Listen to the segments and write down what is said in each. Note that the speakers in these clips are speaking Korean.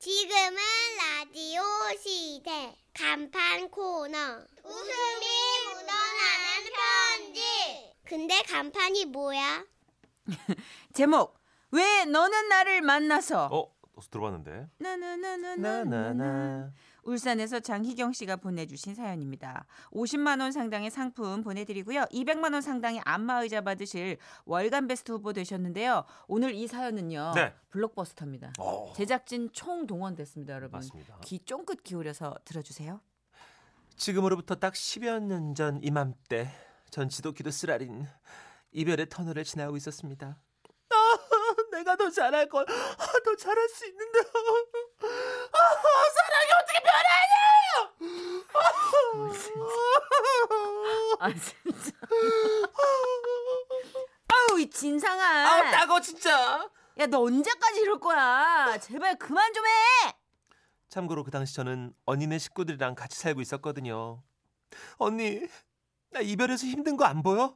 지금은 라디오 시대 간판 코너 웃음이 묻어나는 편지 근데 간판이 뭐야? 제목 왜 너는 나를 만나서 어, 어서 들어봤는데. 나나나나나나 나나나. 울산에서 장희경 씨가 보내주신 사연입니다. 50만 원 상당의 상품 보내드리고요. 200만 원 상당의 안마의자 받으실 월간 베스트 후보 되셨는데요. 오늘 이 사연은요. 네. 블록버스터입니다. 어, 제작진 총 동원됐습니다, 여러분. 맞습니다. 귀 쫑긋 기울여서 들어주세요. 지금으로부터 딱 10여 년 전 이맘때 전 지도키도 쓰라린 이별의 터널을 지나고 있었습니다. 아, 내가 더 잘할 걸, 아, 더 잘할 수 있는데. 아, 변하냐! 아 진짜. 아우 이 진상아. 아우 따고 진짜. 야 너 언제까지 이럴 거야? 제발 그만 좀 해. 참고로 그 당시 저는 언니네 식구들이랑 같이 살고 있었거든요. 언니, 나 이별해서 힘든 거 안 보여?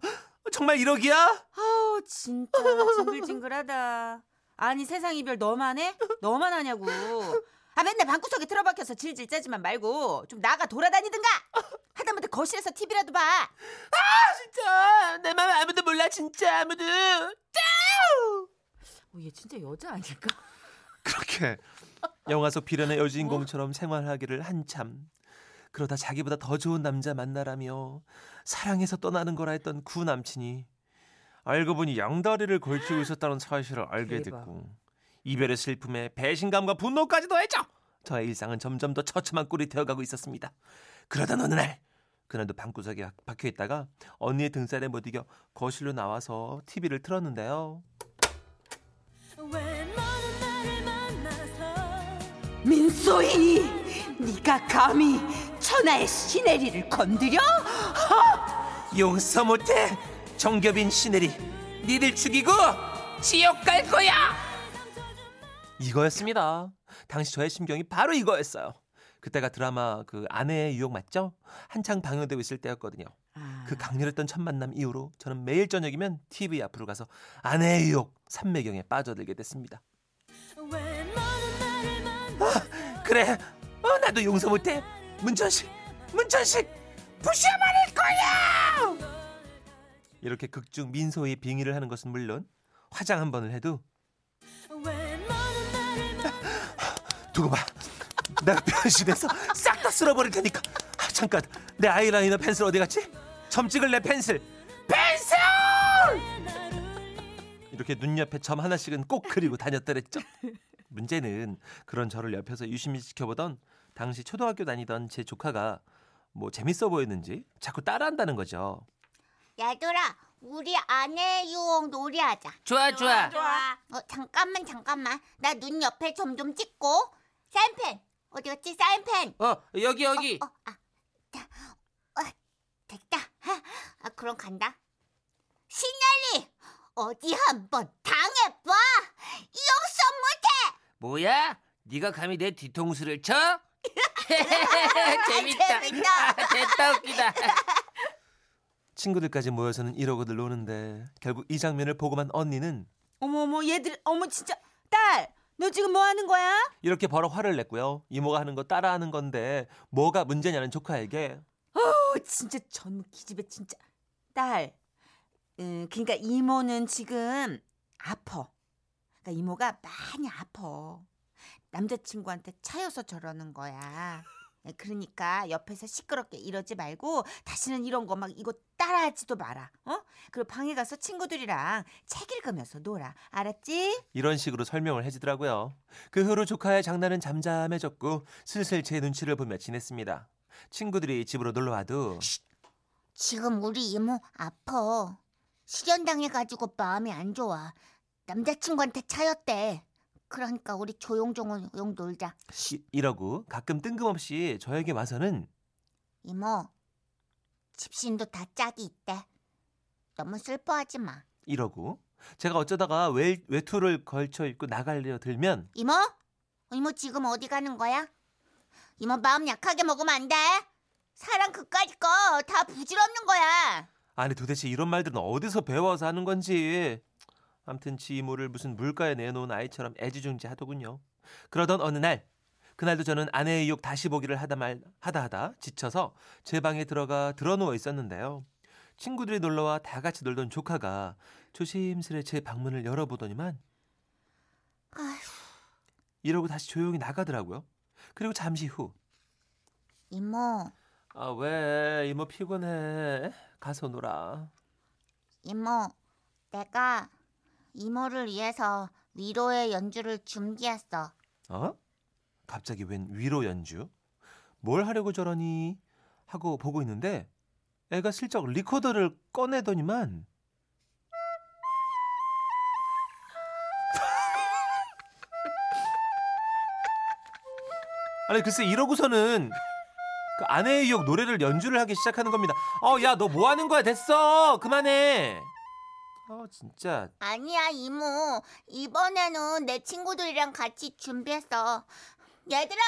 정말 이러기야? 아우 진짜 징글징글하다. 아니 세상 이별 너만 해? 너만 하냐고. 아 맨날 방구석에 틀어박혀서 질질 짜지만 말고 좀 나가 돌아다니든가. 하다못해 거실에서 TV라도 봐. 진짜 내맘 아무도 몰라 진짜 아무도. 어, 얘 진짜 여자 아닐까? 그렇게 영화 속 비련의 여주인공처럼 생활하기를 한참 그러다 자기보다 더 좋은 남자 만나라며 사랑해서 떠나는 거라 했던 구 남친이 알고 보니 양다리를 걸치고 있었다는 사실을 알게 대박. 됐고 이별의 슬픔에 배신감과 분노까지 더했죠. 저의 일상은 점점 더 처참한 꼴이 되어가고 있었습니다. 그러던 어느 날 그날도 방구석에 박혀 있다가 언니의 등살에 못 이겨 거실로 나와서 TV를 틀었는데요. 민소희, 네가 감히 천하의 시네리를 건드려? 용서 못해 정겹인 시네리 니들 죽이고 지옥 갈 거야 이거였습니다. 당시 저의 심경이 바로 이거였어요. 그때가 드라마 그 아내의 유혹 맞죠? 한창 방영되고 있을 때였거든요. 아, 그 강렬했던 첫 만남 이후로 저는 매일 저녁이면 TV 앞으로 가서 아내의 유혹 삼매경에 빠져들게 됐습니다. 아, 그래. 어, 나도 용서 못해. 문천식 문천식 부셔버릴 거야! 이렇게 극중 민소의 빙의를 하는 것은 물론 화장 한 번을 해도 두고 봐. 내가 변신해서 싹 다 쓸어버릴 테니까. 아, 잠깐. 내 아이라이너 펜슬 어디 갔지? 점 찍을 내 펜슬. 펜슬! 이렇게 눈 옆에 점 하나씩은 꼭 그리고 다녔더랬죠. 문제는 그런 저를 옆에서 유심히 지켜보던 당시 초등학교 다니던 제 조카가 뭐 재밌어 보였는지 자꾸 따라한다는 거죠. 얘들아 우리 아내 유혹 놀이하자. 좋아 좋아. 어, 잠깐만 잠깐만. 나 눈 옆에 점 좀 찍고 사인펜 어디 갔지 사인펜 어 여기 여기. 어, 아, 자, 어, 됐다. 아, 그럼 간다. 신열리 어디 한번 당해봐. 용서 못해. 뭐야? 네가 감히 내 뒤통수를 쳐? 재밌다. 재밌다. 아, 됐다 웃기다. 친구들까지 모여서는 이러고들 노는데 결국 이 장면을 보고만 언니는 어머 어머 얘들 어머 진짜 딸, 너 지금 뭐 하는 거야? 이렇게 벌어 화를 냈고요. 이모가 하는 거 따라하는 건데 뭐가 문제냐는 조카에게 어 진짜 전 기집애 진짜 딸. 음, 그러니까 이모는 지금 아파. 그러니까 이모가 많이 아파. 남자친구한테 차여서 저러는 거야. 예, 그러니까 옆에서 시끄럽게 이러지 말고 다시는 이런 거 막 이거 따라하지도 마라. 어? 그리고 방에 가서 친구들이랑 책 읽으면서 놀아. 알았지? 이런 식으로 설명을 해주더라고요. 그 후로 조카의 장난은 잠잠해졌고 슬슬 제 눈치를 보며 지냈습니다. 친구들이 집으로 놀러 와도 지금 우리 이모 아파. 실연당해가지고 마음이 안 좋아. 남자친구한테 차였대. 그러니까 우리 조용조용 놀자. 이- 이러고 가끔 뜬금없이 저에게 와서는 이모, 집신도 다 짝이 있대. 너무 슬퍼하지 마. 이러고 제가 어쩌다가 외, 외투를 걸쳐 입고 나가려 들면 이모? 이모 지금 어디 가는 거야? 이모 마음 약하게 먹으면 안 돼. 사랑 그까짓 거다 부질없는 거야. 아니 도대체 이런 말들은 어디서 배워서 하는 건지 암튼 지 이모를 무슨 물가에 내놓은 아이처럼 애지중지 하더군요. 그러던 어느 날 그날도 저는 아내의 욕 다시 보기를 하다 말 하다 하다 지쳐서 제 방에 들어가 드러누워 있었는데요. 친구들이 놀러와 다 같이 놀던 조카가 조심스레 제 방문을 열어보더니만 아휴, 이러고 다시 조용히 나가더라고요. 그리고 잠시 후 이모, 아, 왜? 이모 피곤해. 가서 놀아. 이모, 내가 이모를 위해서 위로의 연주를 준비했어. 어? 갑자기 웬 위로 연주? 뭘 하려고 저러니? 하고 보고 있는데 애가 슬쩍 리코더를 꺼내더니만 아니 글쎄 이러고서는 그 아내의 욕 노래를 연주를 하기 시작하는 겁니다. 어, 야, 너 뭐 하는 거야? 됐어. 그만해. 어, 진짜. 아니야, 이모. 이번에는 내 친구들이랑 같이 준비했어. 얘들아,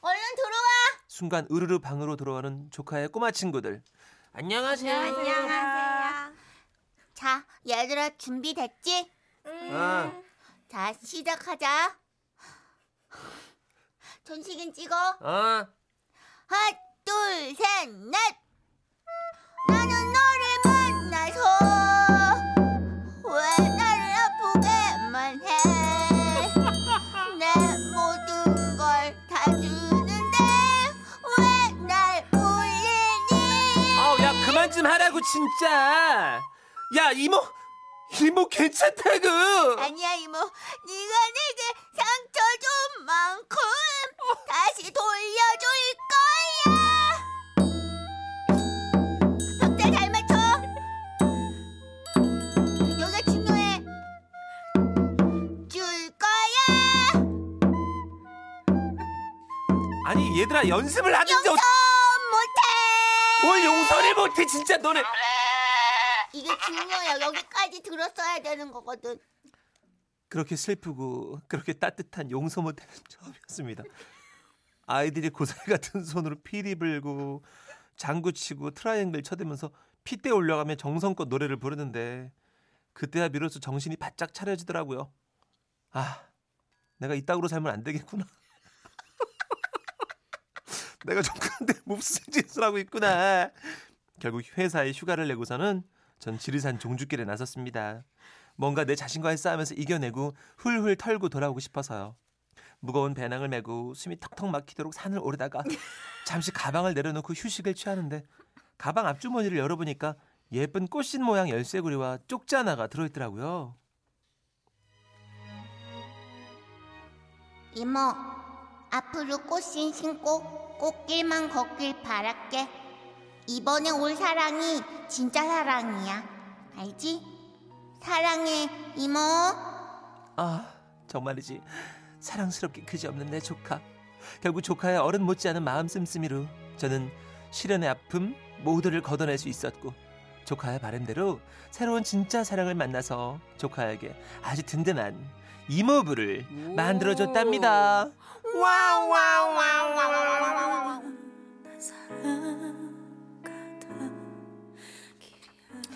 얼른 들어와. 순간 으르르 방으로 들어오는 조카의 꼬마 친구들. 안녕하세요. 안녕하세요. 자, 얘들아 준비됐지? 아, 자, 시작하자. 전식인 찍어. 아, 하나, 둘, 셋, 넷. 좀 하라고, 진짜. 야, 이모, 이모 괜찮다고. 아니야 이모, 네가 내게 상처 준 만큼 다시 돌려줄 거야. 박자 잘 맞춰. 여기가 중요해. 줄 거야. 아니, 얘들아, 연습을 하는데 용서 어. 뭘 용서를 못해, 진짜 너네. 이게 중요해. 여기까지 들었어야 되는 거거든. 그렇게 슬프고 그렇게 따뜻한 용서 못해는 처음이었습니다. 아이들이 고사리 같은 손으로 피리 불고 장구 치고 트라이앵글 쳐대면서 핏대 올려가며 정성껏 노래를 부르는데 그때야 비로소 정신이 바짝 차려지더라고요. 아, 내가 이따구로 살면 안 되겠구나. 내가 좀 그런데 몹쓸 짓을 하고 있구나. 결국 회사에 휴가를 내고서는 전 지리산 종주길에 나섰습니다. 뭔가 내 자신과의 싸움에서 이겨내고 훌훌 털고 돌아오고 싶어서요. 무거운 배낭을 메고 숨이 턱턱 막히도록 산을 오르다가 잠시 가방을 내려놓고 휴식을 취하는데 가방 앞주머니를 열어보니까 예쁜 꽃신 모양 열쇠고리와 쪽지 하나가 들어있더라고요. 이모, 앞으로 꽃신 신고 꽃길만 걷길 바랄게. 이번에 올 사랑이 진짜 사랑이야. 알지? 사랑해, 이모. 아 정말이지 사랑스럽게 그지없는 내 조카 결국 조카의 어른 못지않은 마음 씀씀이로 저는 시련의 아픔 모두를 걷어낼 수 있었고 조카의 바람대로 새로운 진짜 사랑을 만나서 조카에게 아주 든든한 이모부를 만들어줬답니다.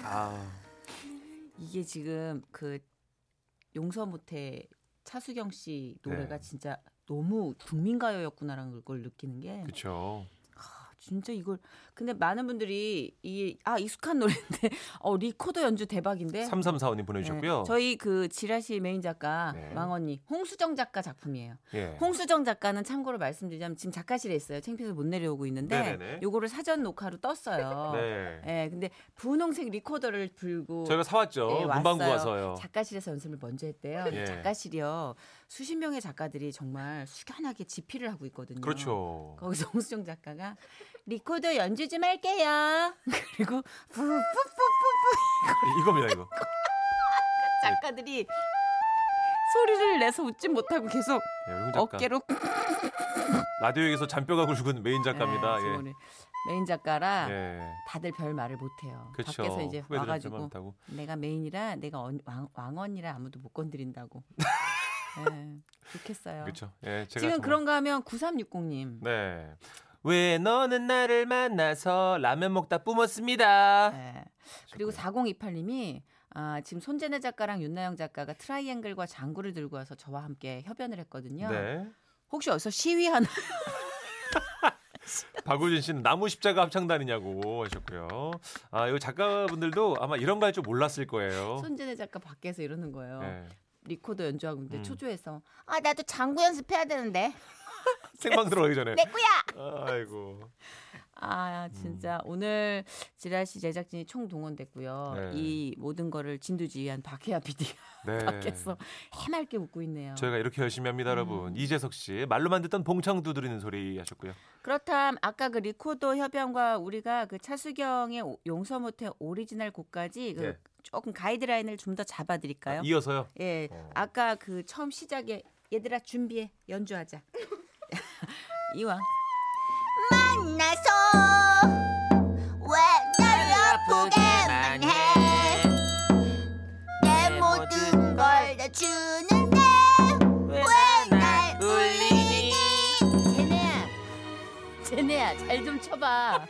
아, 이게 지금 그 용서 못해 차수경 씨 노래가 네. 진짜 너무 국민가요였구나라는 걸 느끼는 게 그렇죠. 아, 진짜 이걸 근데 많은 분들이 이 아 익숙한 노래인데 어 리코더 연주 대박인데 3345님 보내주셨고요. 네, 저희 그 지라시 메인 작가 네. 망언니 홍수정 작가 작품이에요. 예. 홍수정 작가는 참고로 말씀드리자면 지금 작가실에 있어요. 창피해서 못 내려오고 있는데 네네네. 요거를 사전 녹화로 떴어요. 네. 예, 근데 분홍색 리코더를 불고 저희가 사왔죠. 예, 문방구. 가서요. 작가실에서 연습을 먼저 했대요. 예. 작가실이요. 수십 명의 작가들이 정말 숙연하게 집필을 하고 있거든요. 그렇죠. 거기서 홍수정 작가가 리코더 연주 좀 할게요. 그리고 푸푸푸푸푸 이겁니다, 이거. 작가들이 소리를 내서 웃지 못하고 계속 작가. 어깨로 라디오에서 잔뼈가 굵은 메인 작가입니다. 예, 지금 예. 메인 작가라 예. 다들 별 말을 못해요. 그렇죠. 밖에서 이제 와가지고. 내가 메인이라 내가 언- 왕, 왕언이라 아무도 못 건드린다고. 예, 좋겠어요. 그렇죠. 예, 지금 정말- 그런가 하면 9360님. 네. 왜 너는 나를 만나서 라면 먹다 뿜었습니다. 예. 그리고 4028님이 아, 지금 손진혜 작가랑 윤나영 작가가 트라이앵글과 장구를 들고 와서 저와 함께 협연을 했거든요. 네. 혹시 어디서 시위하나? 박우진 씨는 나무 십자가 합창단이냐고 하셨고요. 아, 이 작가분들도 아마 이런 거 할 줄 몰랐을 거예요. 손진혜 작가 밖에서 이러는 거예요. 네. 리코더 연주하고 있는데 음. 초조해서 아 나도 장구 연습해야 되는데. 생방 들어가기 전에. 내 거야. 아이고. 아 진짜 오늘 지라시 제작진이 총 동원됐고요. 네. 이 모든 거를 진두지휘한 박혜아 PD가 네. 밖에서 해맑게 웃고 있네요. 저희가 이렇게 열심히 합니다, 음. 여러분. 이재석 씨 말로만 듣던 봉창 두드리는 소리 하셨고요. 그렇담 아까 그 리코더 협연과 우리가 그 차수경의 오- 용서 못해 오리지널 곡까지 그 예. 조금 가이드라인을 좀 더 잡아드릴까요? 아, 이어서요. 예, 어. 아까 그 처음 시작에 얘들아 준비해 연주하자. 이왕 만나서 왜 날 아프게만 해? 내 모든 걸 다 주는데 왜 날 울리니? 제네야, 제네야 잘 좀 쳐봐.